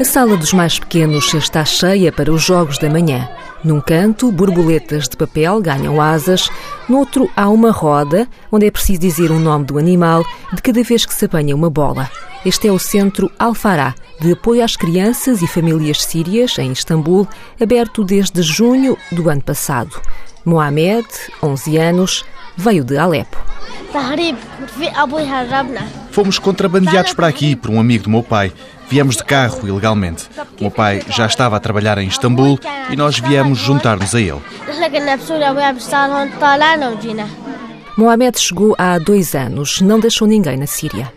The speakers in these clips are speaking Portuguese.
A sala dos mais pequenos está cheia para os jogos da manhã. Num canto, borboletas de papel ganham asas, no outro há uma roda, onde é preciso dizer o nome do animal de cada vez que se apanha uma bola. Este é o Centro Al-Farah, de apoio às crianças e famílias sírias, em Istambul, aberto desde junho do ano passado. Mohamed, 11 anos, veio de Alepo. Fomos contrabandeados para aqui por um amigo do meu pai. Viemos de carro, ilegalmente. O meu pai já estava a trabalhar em Istambul e nós viemos juntar-nos a ele. Mohamed chegou há dois anos, não deixou ninguém na Síria.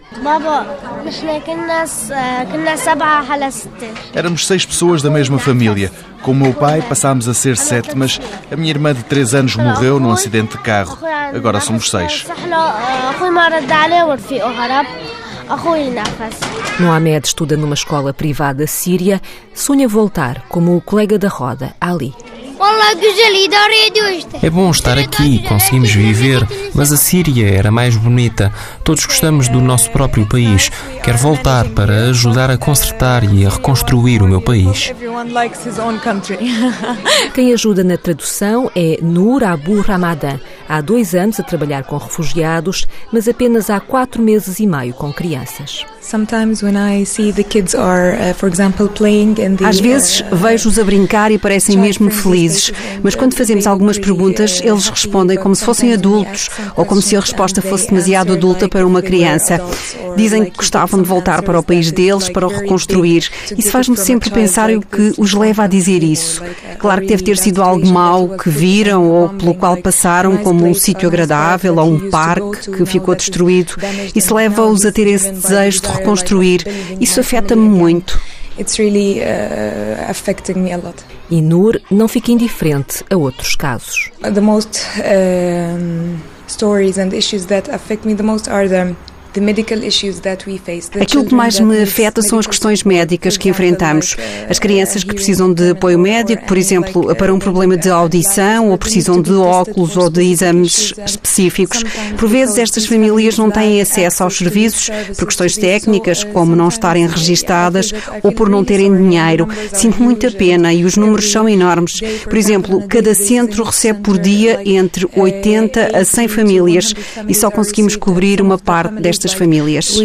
Éramos seis pessoas da mesma família. Com o meu pai passámos a ser sete, mas a minha irmã de três anos morreu num acidente de carro. Agora somos seis. Mohamed estuda numa escola privada síria, sonha voltar como o colega da roda, Ali. É bom estar aqui, conseguimos viver, mas a Síria era mais bonita. Todos gostamos do nosso próprio país. Quero voltar para ajudar a consertar e a reconstruir o meu país. Quem ajuda na tradução é Nur Abu Ramadan. Há dois anos a trabalhar com refugiados, mas apenas há quatro meses e meio com crianças. Às vezes vejo-os a brincar e parecem mesmo felizes, mas quando fazemos algumas perguntas, eles respondem como se fossem adultos ou como se a resposta fosse demasiado adulta para uma criança. Dizem que gostavam de voltar para o país deles para o reconstruir. Isso faz-me sempre pensar o que os leva a dizer isso. Claro que deve ter sido algo mau que viram ou pelo qual passaram, como um sítio agradável ou um parque que ficou destruído. Isso leva-os a ter esse desejo de reconstruir. Isso afeta-me muito. Uh. E Nur não fica indiferente a outros casos. The most um, stories and issues that affect me the most are the Aquilo que mais me afeta são as questões médicas que enfrentamos. As crianças que precisam de apoio médico, por exemplo, para um problema de audição, ou precisam de óculos ou de exames específicos. Por vezes, estas famílias não têm acesso aos serviços por questões técnicas, como não estarem registadas ou por não terem dinheiro. Sinto muita pena e os números são enormes. Por exemplo, cada centro recebe por dia entre 80 a 100 famílias e só conseguimos cobrir uma parte destas destas famílias. Uh,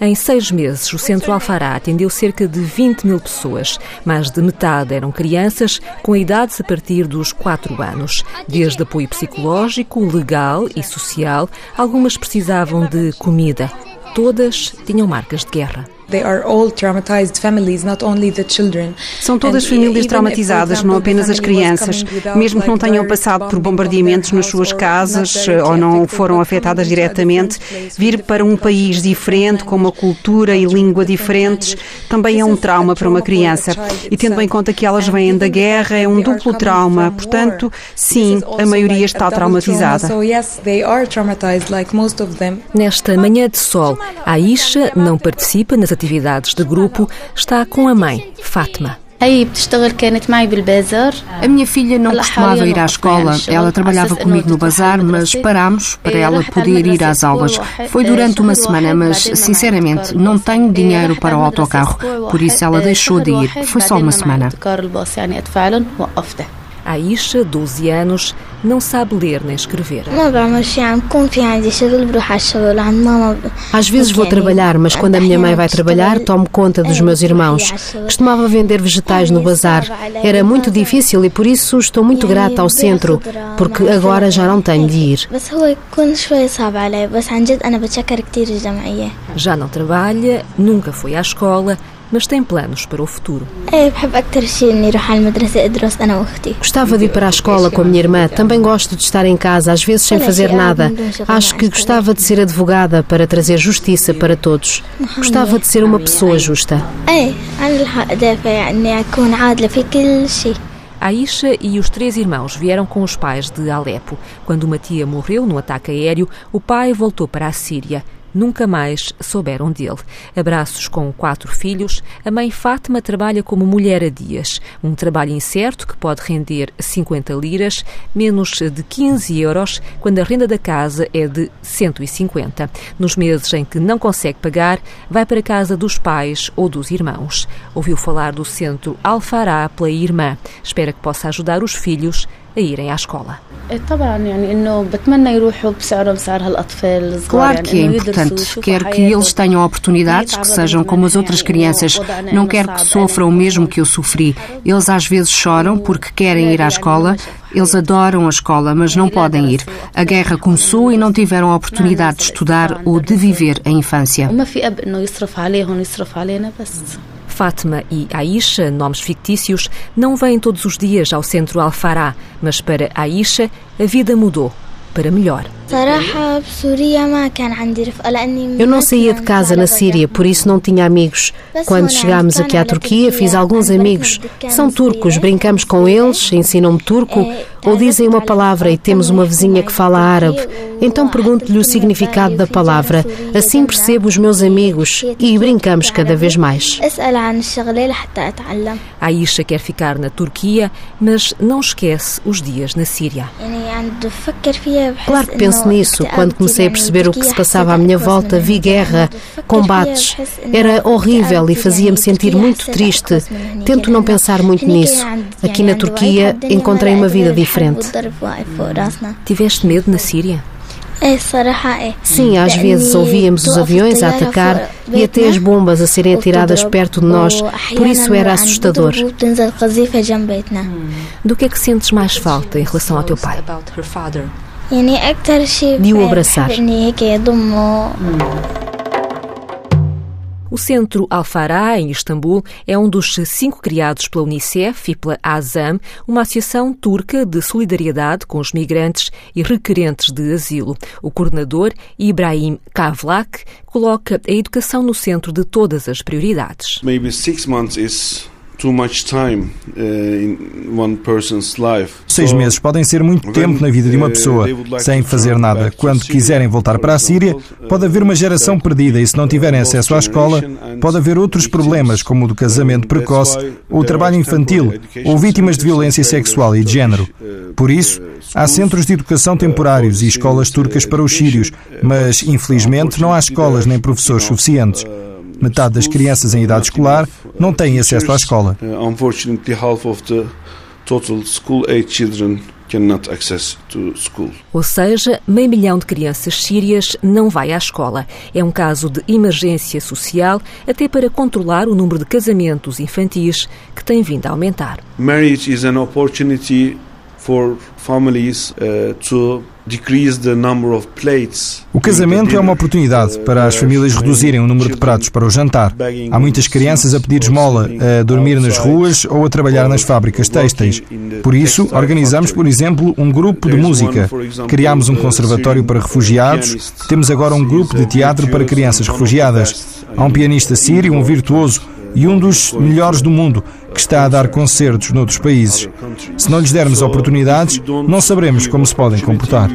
em seis meses, o Centro Alfará atendeu cerca de 20 mil pessoas. Mais de metade eram crianças com idades a partir dos 4 anos. Desde apoio psicológico, legal e social, algumas precisavam de comida. Todas tinham marcas de guerra. São todas famílias traumatizadas, não apenas as crianças. Mesmo que não tenham passado por bombardeamentos nas suas casas ou não foram afetadas diretamente, vir para um país diferente, com uma cultura e língua diferentes, também é um trauma para uma criança. E tendo em conta que elas vêm da guerra, é um duplo trauma. Portanto, sim, a maioria está traumatizada. Nesta manhã de sol, a Aisha não participa nas atividades de grupo, está com a mãe, Fátima. A minha filha não costumava ir à escola. Ela trabalhava comigo no bazar, mas parámos para ela poder ir às aulas. Foi durante uma semana, mas sinceramente não tenho dinheiro para o autocarro, por isso ela deixou de ir. Foi só uma semana. A Aisha, 12 anos, não sabe ler nem escrever. Às vezes vou trabalhar, mas quando a minha mãe vai trabalhar, tomo conta dos meus irmãos. Costumava vender vegetais no bazar. Era muito difícil e por isso estou muito grata ao centro, porque agora já não tenho de ir. Já não trabalha, nunca foi à escola mas tem planos para o futuro. Gostava de ir para a escola com a minha irmã. Também gosto de estar em casa, às vezes sem fazer nada. Acho que gostava de ser advogada para trazer justiça para todos. Gostava de ser uma pessoa justa. Aisha e os três irmãos vieram com os pais de Alepo. Quando uma tia morreu num ataque aéreo, o pai voltou para a Síria. Nunca mais souberam dele. Abraços com quatro filhos, a mãe Fátima trabalha como mulher a dias, um trabalho incerto que pode render 50 liras, menos de 15 euros, quando a renda da casa é de 150. Nos meses em que não consegue pagar, vai para a casa dos pais ou dos irmãos. Ouviu falar do centro Alfará pela irmã. Espera que possa ajudar os filhos a irem à escola. Claro que é importante. Quero que eles tenham oportunidades que sejam como as outras crianças. Não quero que sofram o mesmo que eu sofri. Eles às vezes choram porque querem ir à escola. Eles adoram a escola, mas não podem ir. A guerra começou e não tiveram a oportunidade de estudar ou de viver a infância. Fátima e Aisha, nomes fictícios, não vêm todos os dias ao centro Alfará, mas para Aisha a vida mudou para melhor. Eu não saía de casa na Síria, por isso não tinha amigos. Quando chegámos aqui à Turquia, fiz alguns amigos. São turcos, brincamos com eles, ensinam-me turco, ou dizem uma palavra e temos uma vizinha que fala árabe. Então pergunto-lhe o significado da palavra. Assim percebo os meus amigos e brincamos cada vez mais. Aisha quer ficar na Turquia, mas não esquece os dias na Síria. Claro que penso nisso. Quando comecei a perceber o que se passava à minha volta, vi guerra, combates. Era horrível e fazia-me sentir muito triste. Tento não pensar muito nisso. Aqui na Turquia encontrei uma vida diferente. Tiveste medo na Síria? Sim, às vezes ouvíamos os aviões a atacar e até as bombas a serem atiradas perto de nós, por isso era assustador. Do que é que sentes mais falta em relação ao teu pai? De o abraçar. O Centro Al-Farah, em Istambul, é um dos cinco criados pela Unicef e pela ASAM, uma associação turca de solidariedade com os migrantes e requerentes de asilo. O coordenador, Ibrahim Kavlak, coloca a educação no centro de todas as prioridades. Maybe six months is Seis meses podem ser muito tempo na vida de uma uh, pessoa, sem fazer nada. Quando quiserem voltar para a Síria, pode haver uma geração perdida e se não tiverem acesso à escola, pode haver outros problemas, como o do casamento precoce, ou o trabalho infantil, ou vítimas de violência sexual e de género. Uh, Por isso, há centros de educação temporários e escolas turcas para os sírios, mas infelizmente não há escolas nem professores suficientes. Metade das crianças em idade escolar não têm acesso à escola. Uh, ou seja, meio milhão de crianças sírias não vai à escola. É um caso de emergência social, até para controlar o número de casamentos infantis que tem vindo a aumentar. Marriage is an opportunity for families uh, to o casamento é uma oportunidade para as famílias reduzirem o número de pratos para o jantar. Há muitas crianças a pedir esmola, a dormir nas ruas ou a trabalhar nas fábricas têxteis. Por isso, organizamos, por exemplo, um grupo de música. Criámos um conservatório para refugiados. Temos agora um grupo de teatro para crianças refugiadas. Há um pianista sírio, um virtuoso e um dos melhores do mundo, que está a dar concertos noutros países. Se não lhes dermos oportunidades, não saberemos como se podem comportar.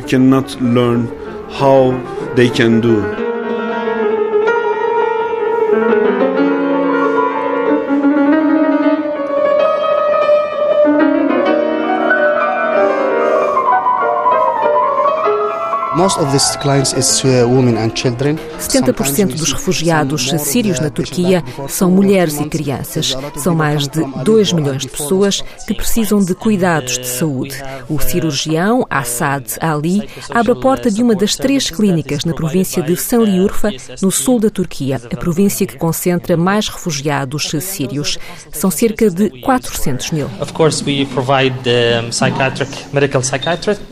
70% dos refugiados sírios na Turquia são mulheres e crianças. São mais de 2 milhões de pessoas que precisam de cuidados de saúde. O cirurgião Assad Ali abre a porta de uma das três clínicas na província de Sanliurfa, no sul da Turquia, a província que concentra mais refugiados sírios. São cerca de 400 mil.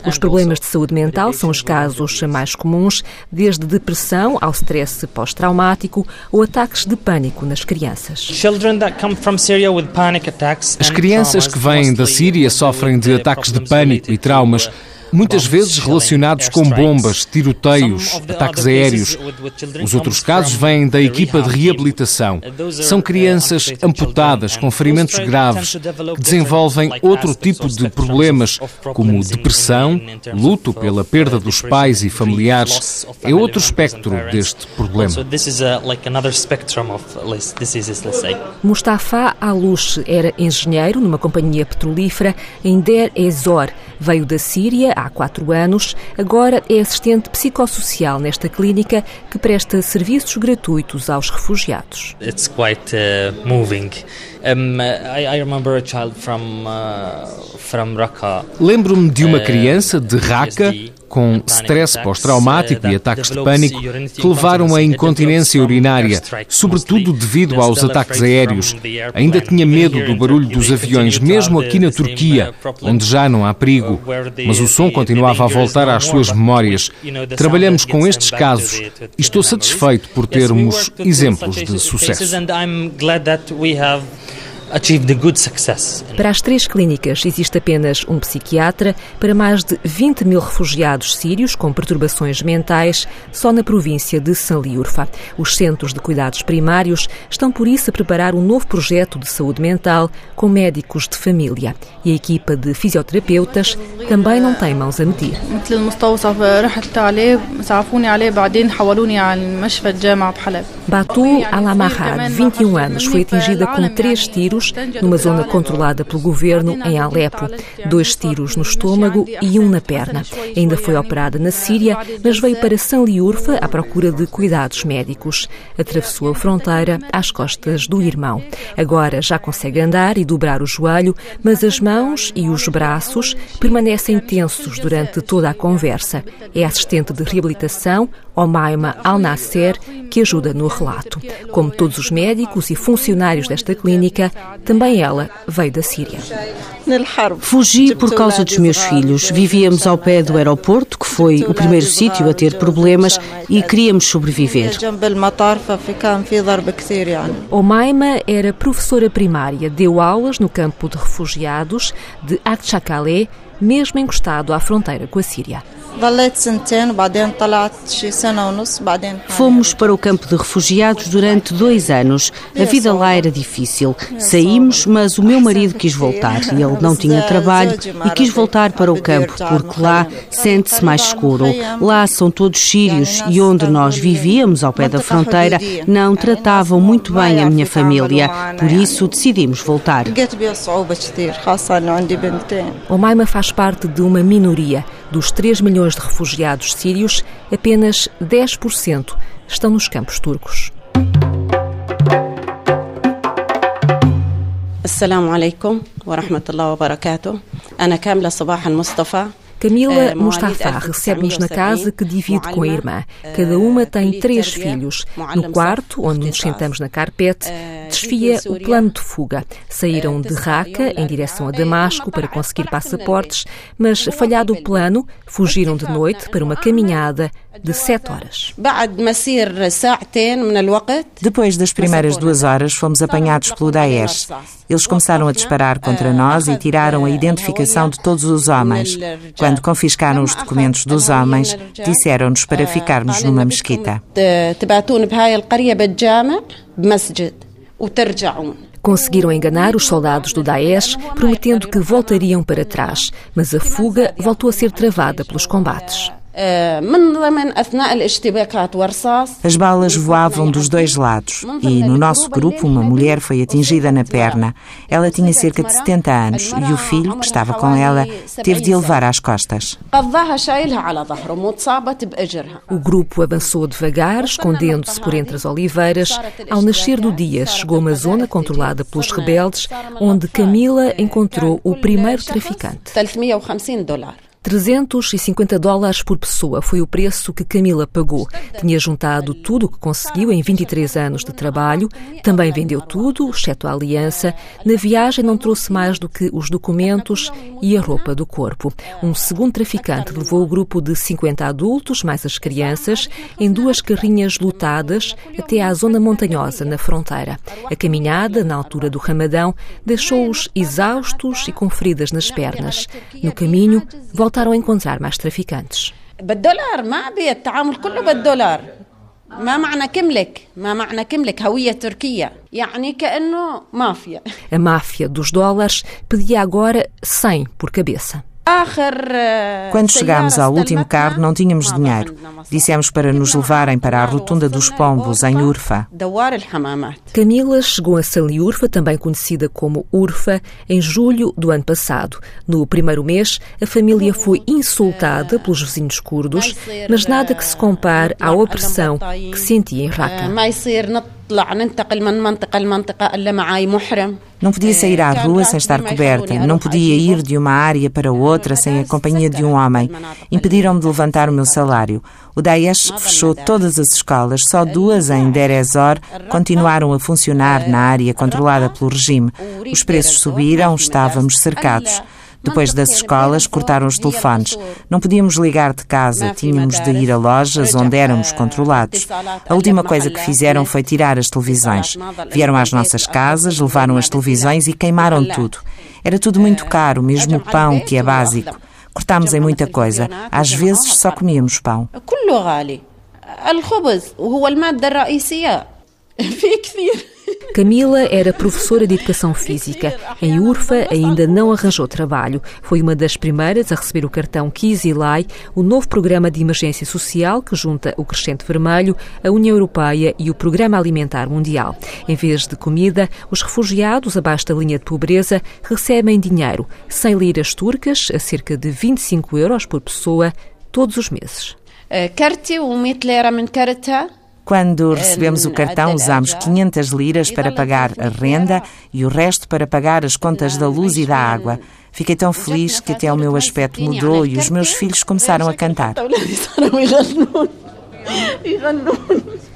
Os problemas de saúde mental são os casos casos mais comuns, desde depressão ao stress pós-traumático ou ataques de pânico nas crianças. As crianças que vêm da Síria sofrem de ataques de pânico e traumas. Muitas vezes relacionados com bombas, tiroteios, ataques aéreos. Os outros casos vêm da equipa de reabilitação. São crianças amputadas, com ferimentos graves, que desenvolvem outro tipo de problemas, como depressão, luto pela perda dos pais e familiares. É outro espectro deste problema. Mustafa Alush era engenheiro numa companhia petrolífera em Der Ezor. Veio da Síria há quatro anos. Agora é assistente psicossocial nesta clínica que presta serviços gratuitos aos refugiados. It's quite uh, moving. Um, I, I remember a child from, uh, from Raqqa. Lembro-me de uma uh, criança de Raqqa com stress pós-traumático e ataques de pânico que levaram à incontinência urinária, sobretudo devido aos ataques aéreos. Ainda tinha medo do barulho dos aviões, mesmo aqui na Turquia, onde já não há perigo. Mas o som continuava a voltar às suas memórias. Trabalhamos com estes casos e estou satisfeito por termos exemplos de sucesso. Para as três clínicas existe apenas um psiquiatra para mais de 20 mil refugiados sírios com perturbações mentais só na província de Sanliurfa. Os centros de cuidados primários estão por isso a preparar um novo projeto de saúde mental com médicos de família. E a equipa de fisioterapeutas também não tem mãos a medir. Batu Alamahad, 21 anos, foi atingida com três tiros tiros numa zona controlada pelo governo em Alepo, dois tiros no estômago e um na perna. Ainda foi operada na Síria, mas veio para Sanliurfa à procura de cuidados médicos. Atravessou a fronteira às costas do irmão. Agora já consegue andar e dobrar o joelho, mas as mãos e os braços permanecem tensos durante toda a conversa. É assistente de reabilitação, Omaima Al-Nasser, que ajuda no relato. Como todos os médicos e funcionários desta clínica, também ela veio da Síria. Fugi por causa dos meus filhos. Vivíamos ao pé do aeroporto, que foi o primeiro sítio a ter problemas, e queríamos sobreviver. Omaima era professora primária, deu aulas no campo de refugiados de Akçakale, mesmo encostado à fronteira com a Síria. Fomos para o campo de refugiados durante dois anos. A vida lá era difícil. Saímos, mas o meu marido quis voltar. Ele não tinha trabalho e quis voltar para o campo, porque lá sente-se mais seguro. Lá são todos sírios e onde nós vivíamos, ao pé da fronteira, não tratavam muito bem a minha família. Por isso decidimos voltar. O Maima faz parte de uma minoria. Dos 3 milhões de refugiados sírios, apenas 10% estão nos campos turcos. Assalamu alaikum wa rahmatullahi wa barakatuh. Ana Kamila Sabah al-Mustafa. Camila Mustafa recebe-nos na casa que divide com a irmã. Cada uma tem três filhos. No quarto, onde nos sentamos na carpete, desfia o plano de fuga. Saíram de Raqqa em direção a Damasco para conseguir passaportes, mas falhado o plano, fugiram de noite para uma caminhada de sete horas. Depois das primeiras duas horas, fomos apanhados pelo Daesh. Eles começaram a disparar contra nós e tiraram a identificação de todos os homens. Quando confiscaram os documentos dos homens, disseram-nos para ficarmos numa mesquita. Conseguiram enganar os soldados do Daesh, prometendo que voltariam para trás, mas a fuga voltou a ser travada pelos combates. As balas voavam dos dois lados e no nosso grupo uma mulher foi atingida na perna. Ela tinha cerca de 70 anos e o filho, que estava com ela, teve de levar às costas. O grupo avançou devagar, escondendo-se por entre as oliveiras. Ao nascer do dia, chegou a uma zona controlada pelos rebeldes, onde Camila encontrou o primeiro traficante. 350 dólares por pessoa foi o preço que Camila pagou. Tinha juntado tudo o que conseguiu em 23 anos de trabalho, também vendeu tudo, exceto a aliança. Na viagem não trouxe mais do que os documentos e a roupa do corpo. Um segundo traficante levou o grupo de 50 adultos, mais as crianças, em duas carrinhas lotadas até à zona montanhosa, na fronteira. A caminhada, na altura do Ramadão, deixou-os exaustos e com feridas nas pernas. No caminho, volta voltaram a encontrar mais traficantes. بالدولار ما التعامل كله بالدولار ما معنى كملك ما معنى كملك هوية تركية يعني كأنه مافيا A máfia dos dólares pedia agora 100 por cabeça. Quando chegámos ao último carro, não tínhamos dinheiro. Dissemos para nos levarem para a Rotunda dos Pombos, em Urfa. Camila chegou a Saliurfa, também conhecida como Urfa, em julho do ano passado. No primeiro mês, a família foi insultada pelos vizinhos curdos, mas nada que se compare à opressão que sentia em Raqqa. Não podia sair à rua sem estar coberta, não podia ir de uma área para outra sem a companhia de um homem. Impediram-me de levantar o meu salário. O Daesh fechou todas as escolas, só duas em Deir ez-Zor continuaram a funcionar na área controlada pelo regime. Os preços subiram, estávamos cercados. Depois das escolas, cortaram os telefones. Não podíamos ligar de casa, tínhamos de ir a lojas onde éramos controlados. A última coisa que fizeram foi tirar as televisões. Vieram às nossas casas, levaram as televisões e queimaram tudo. Era tudo muito caro, mesmo o pão, que é básico. Cortámos em muita coisa. Às vezes só comíamos pão. Camila era professora de educação física. Em Urfa ainda não arranjou trabalho. Foi uma das primeiras a receber o cartão Kizilai, o novo programa de emergência social que junta o Crescente Vermelho, a União Europeia e o Programa Alimentar Mundial. Em vez de comida, os refugiados abaixo da linha de pobreza recebem dinheiro, 100 liras turcas, a cerca de 25 euros por pessoa, todos os meses. كرتي و100 ليرة من كرتها quando recebemos o cartão, usamos 500 liras para pagar a renda e o resto para pagar as contas da luz e da água. Fiquei tão feliz que até o meu aspecto mudou e os meus filhos começaram a cantar.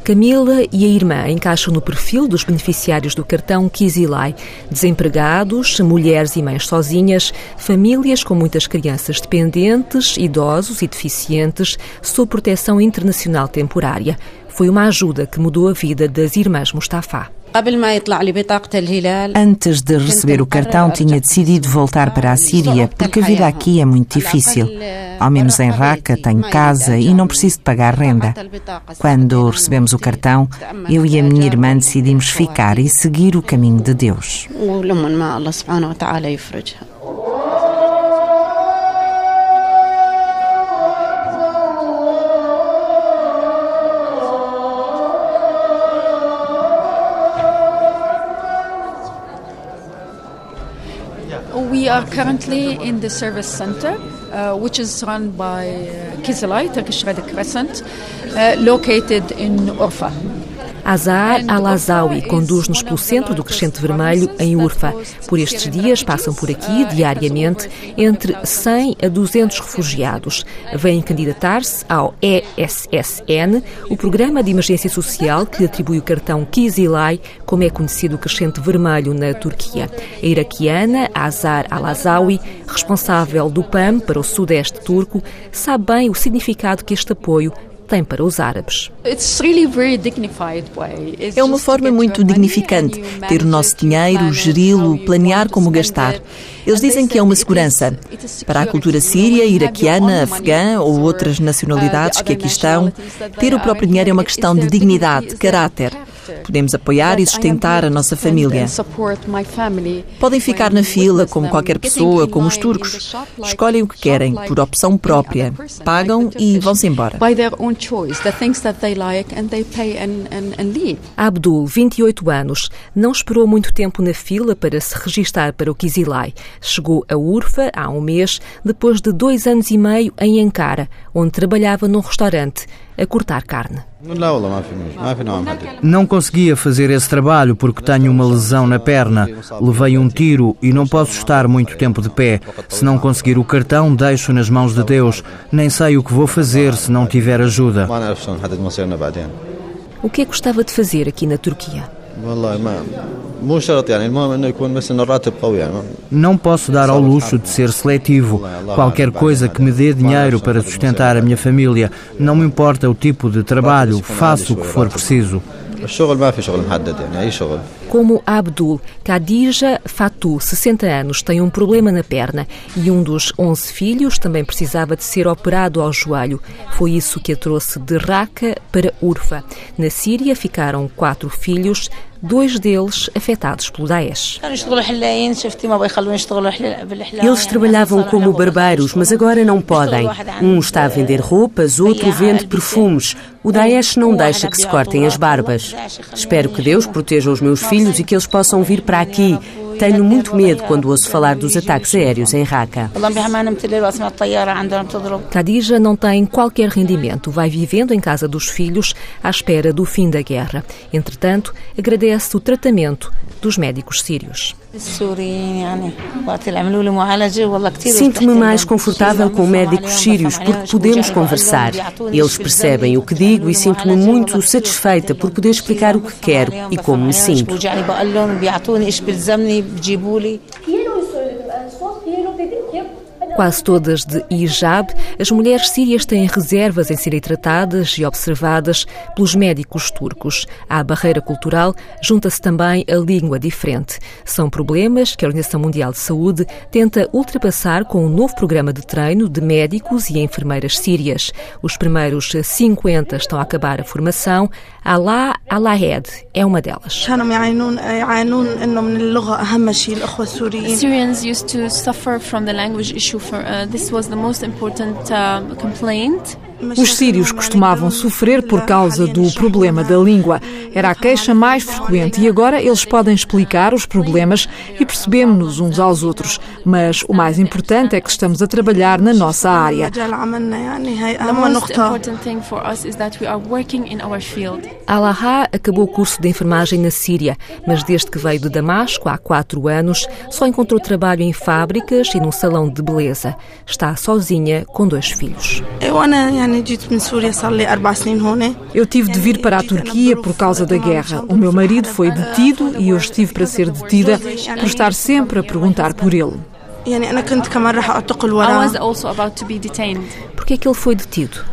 Camila e a irmã encaixam no perfil dos beneficiários do cartão Kizilai. Desempregados, mulheres e mães sozinhas, famílias com muitas crianças dependentes, idosos e deficientes, sob proteção internacional temporária. Foi uma ajuda que mudou a vida das irmãs Mustafa. Antes de receber o cartão, tinha decidido voltar para a Síria, porque a vida aqui é muito difícil. Ao menos em Raqqa tenho casa e não preciso de pagar renda. Quando recebemos o cartão, eu e a minha irmã decidimos ficar e seguir o caminho de Deus. Are currently in the service center, uh, which is run by uh, Kizilay, Turkish Red Crescent, uh, located in Urfa. Azar Al-Azawi conduz-nos pelo centro do Crescente Vermelho, em Urfa. Por estes dias passam por aqui, diariamente, entre 100 a 200 refugiados. Vêm candidatar-se ao ESSN, o Programa de Emergência Social que atribui o cartão Kizilay, como é conhecido o Crescente Vermelho na Turquia. A iraquiana Azar Al-Azawi, responsável do PAM para o sudeste turco, sabe bem o significado que este apoio tem para os árabes. É uma forma muito dignificante ter o nosso dinheiro, geri-lo, planear como gastar. Eles dizem que é uma segurança. Para a cultura síria, iraquiana, afegã ou outras nacionalidades que aqui estão, ter o próprio dinheiro é uma questão de dignidade, caráter. Podemos apoiar e sustentar a nossa família. Podem ficar na fila como qualquer pessoa, como os turcos. Escolhem o que querem, por opção própria. Pagam e vão-se embora. Abdul, 28 anos, não esperou muito tempo na fila para se registar para o Kizilai. Chegou a Urfa há um mês, depois de dois anos e meio em Ankara, onde trabalhava num restaurante a cortar carne. Não conseguia fazer esse trabalho porque tenho uma lesão na perna. Levei um tiro e não posso estar muito tempo de pé. Se não conseguir o cartão, deixo nas mãos de Deus. Nem sei o que vou fazer se não tiver ajuda. O que é que gostava de fazer aqui na Turquia? Não posso dar ao luxo de ser seletivo. Qualquer coisa que me dê dinheiro para sustentar a minha família. Não me importa o tipo de trabalho, faço o que for preciso. Como Abdul, Khadija Fatou, 60 anos, tem um problema na perna e um dos 11 filhos também precisava de ser operado ao joelho. Foi isso que a trouxe de Raqqa para Urfa. Na Síria ficaram quatro filhos, dois deles afetados pelo Daesh. Eles trabalhavam como barbeiros, mas agora não podem. Um está a vender roupas, outro vende perfumes. O Daesh não deixa que se cortem as barbas. Espero que Deus proteja os meus filhos e que eles possam vir para aqui. Tenho muito medo quando ouço falar dos ataques aéreos em Raqqa. Khadija não tem qualquer rendimento. Vai vivendo em casa dos filhos à espera do fim da guerra. Entretanto, agradece o tratamento dos médicos sírios. Sinto-me mais confortável com médicos sírios porque podemos conversar. Eles percebem o que digo e sinto-me muito satisfeita por poder explicar o que quero e como me sinto. Quase todas de hijab, as mulheres sírias têm reservas em serem tratadas e observadas pelos médicos turcos. À barreira cultural junta-se também a língua diferente. São problemas que a Organização Mundial de Saúde tenta ultrapassar com um novo programa de treino de médicos e enfermeiras sírias. Os primeiros 50 estão a acabar a formação. Alá Alahed é uma delas. Syrians used to suffer from the language issue for uh, this was the most important uh, complaint. Os sírios costumavam sofrer por causa do problema da língua. Era a queixa mais frequente e agora eles podem explicar os problemas e percebemos-nos uns aos outros. Mas o mais importante é que estamos a trabalhar na nossa área. Alaha acabou o curso de enfermagem na Síria, mas desde que veio de Damasco, há quatro anos, só encontrou trabalho em fábricas e num salão de beleza. Está sozinha com dois filhos. Eu tive de vir para a Turquia por causa da guerra. O meu marido foi detido e eu estive para ser detida por estar sempre a perguntar por ele. Por que é que ele foi detido?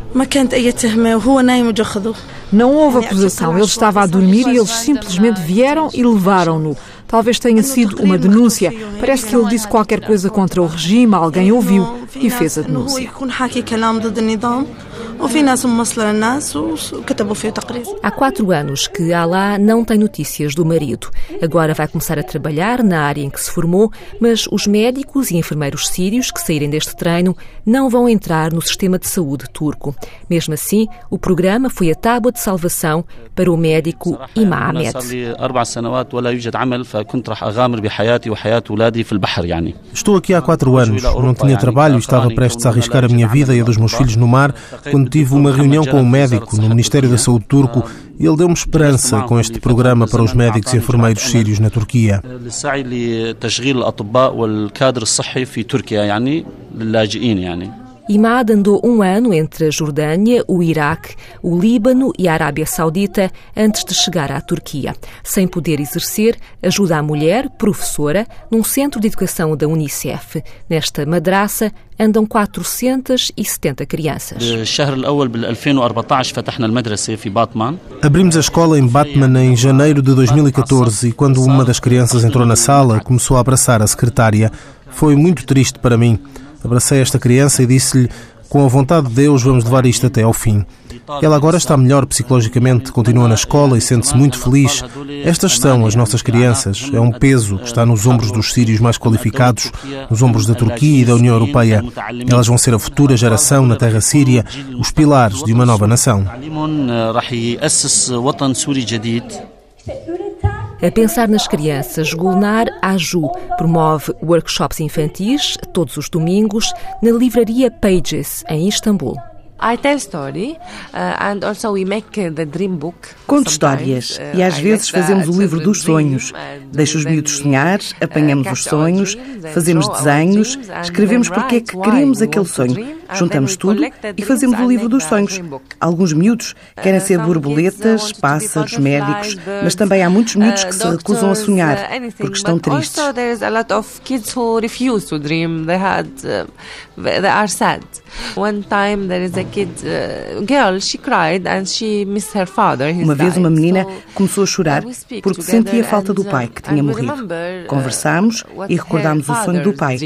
Não houve acusação. Ele estava a dormir e eles simplesmente vieram e levaram-no. Talvez tenha sido uma denúncia. Parece que ele disse qualquer coisa contra o regime, alguém ouviu e fez a denúncia. Há quatro anos que Alá não tem notícias do marido. Agora vai começar a trabalhar na área em que se formou, mas os médicos e enfermeiros sírios que saírem deste treino não vão entrar no sistema de saúde turco. Mesmo assim, o programa foi a tábua de salvação para o médico Imamed. Estou aqui há quatro anos. Não tinha trabalho e estava prestes a arriscar a minha vida e a dos meus filhos no mar quando tive uma reunião com um médico no Ministério da Saúde turco e ele deu-me esperança com este programa para os médicos e enfermeiros sírios na Turquia. Imad andou um ano entre a Jordânia, o Iraque, o Líbano e a Arábia Saudita antes de chegar à Turquia. Sem poder exercer, ajuda a mulher, professora, num centro de educação da Unicef. Nesta madraça andam 470 crianças. Abrimos a escola em Batman em janeiro de 2014 e quando uma das crianças entrou na sala, começou a abraçar a secretária. Foi muito triste para mim. Abracei esta criança e disse-lhe: Com a vontade de Deus, vamos levar isto até ao fim. Ela agora está melhor psicologicamente, continua na escola e sente-se muito feliz. Estas são as nossas crianças. É um peso que está nos ombros dos sírios mais qualificados, nos ombros da Turquia e da União Europeia. Elas vão ser a futura geração na terra síria, os pilares de uma nova nação. A pensar nas crianças, Gulnar Aju promove workshops infantis todos os domingos na livraria Pages, em Istambul. Conto histórias e às vezes fazemos o livro dos sonhos. Deixo os miúdos sonhar, apanhamos os sonhos, fazemos desenhos, escrevemos porque é que queremos aquele sonho. Juntamos tudo e fazemos o livro dos sonhos. Alguns miúdos querem ser borboletas, pássaros, médicos, mas também há muitos miúdos que se recusam a sonhar porque estão tristes. Uma vez uma menina começou a chorar porque sentia falta do pai que tinha morrido. Uh, Conversámos e recordámos o sonho do pai.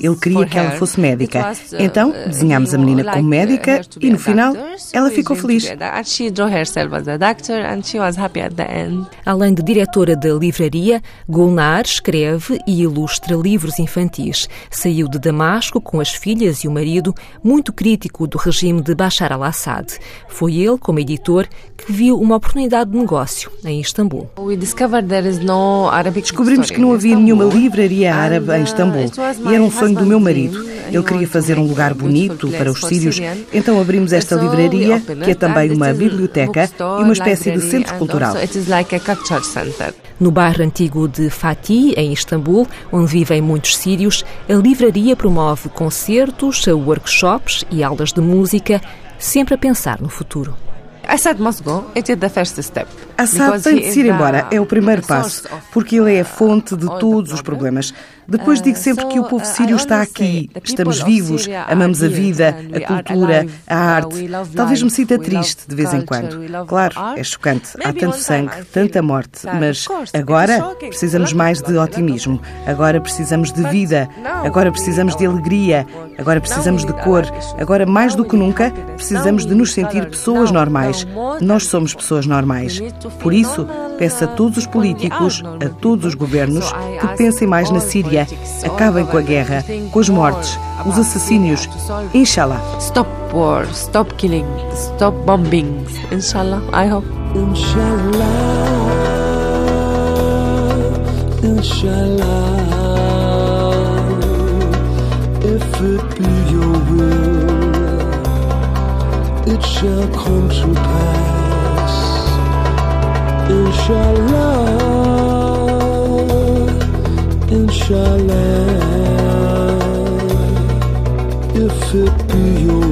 Ele queria que ela fosse médica. Uh, Então desenhámos a menina como médica e no final ela ficou feliz. Além de diretora da livraria, Gulnar escreve e ilustra livros infantis. Saiu de Damasco com as filhas e o marido, muito crítico do regime de Bashar al-Assad. Foi ele, como editor, que viu uma oportunidade de negócio em Istambul. Descobrimos que não havia nenhuma livraria árabe em Istambul e era um sonho do meu marido. Ele queria fazer um lugar bonito para os sírios, então abrimos esta livraria, que é também uma biblioteca e uma espécie de centro cultural. No bairro antigo de Fatih, em Istambul, onde vivem muitos sírios, a livraria promove concertos, workshops e aulas de música, sempre a pensar no futuro. Assad must go. It is the first step. Assad tem de se ir embora, é o primeiro passo, porque ele é a fonte de todos os problemas. Depois digo sempre que o povo sírio está aqui, estamos vivos, amamos a vida, a cultura, a arte. Talvez me sinta triste de vez em quando. Claro, é chocante, há tanto sangue, tanta morte, mas agora precisamos mais de otimismo, agora precisamos de vida, agora precisamos de alegria, agora precisamos de cor, agora mais do que nunca precisamos de nos sentir pessoas normais. Nós somos pessoas normais. Por isso, peço a todos os políticos, a todos os governos, que pensem mais na Síria. Acabem com a guerra, com as mortes, os assassínios. Inshallah. Stop war, stop killing, stop bombing. Inshallah, I hope. Inshallah, Inshallah, if it be your will, it shall come to pass. Inshallah, Inshallah, if it be your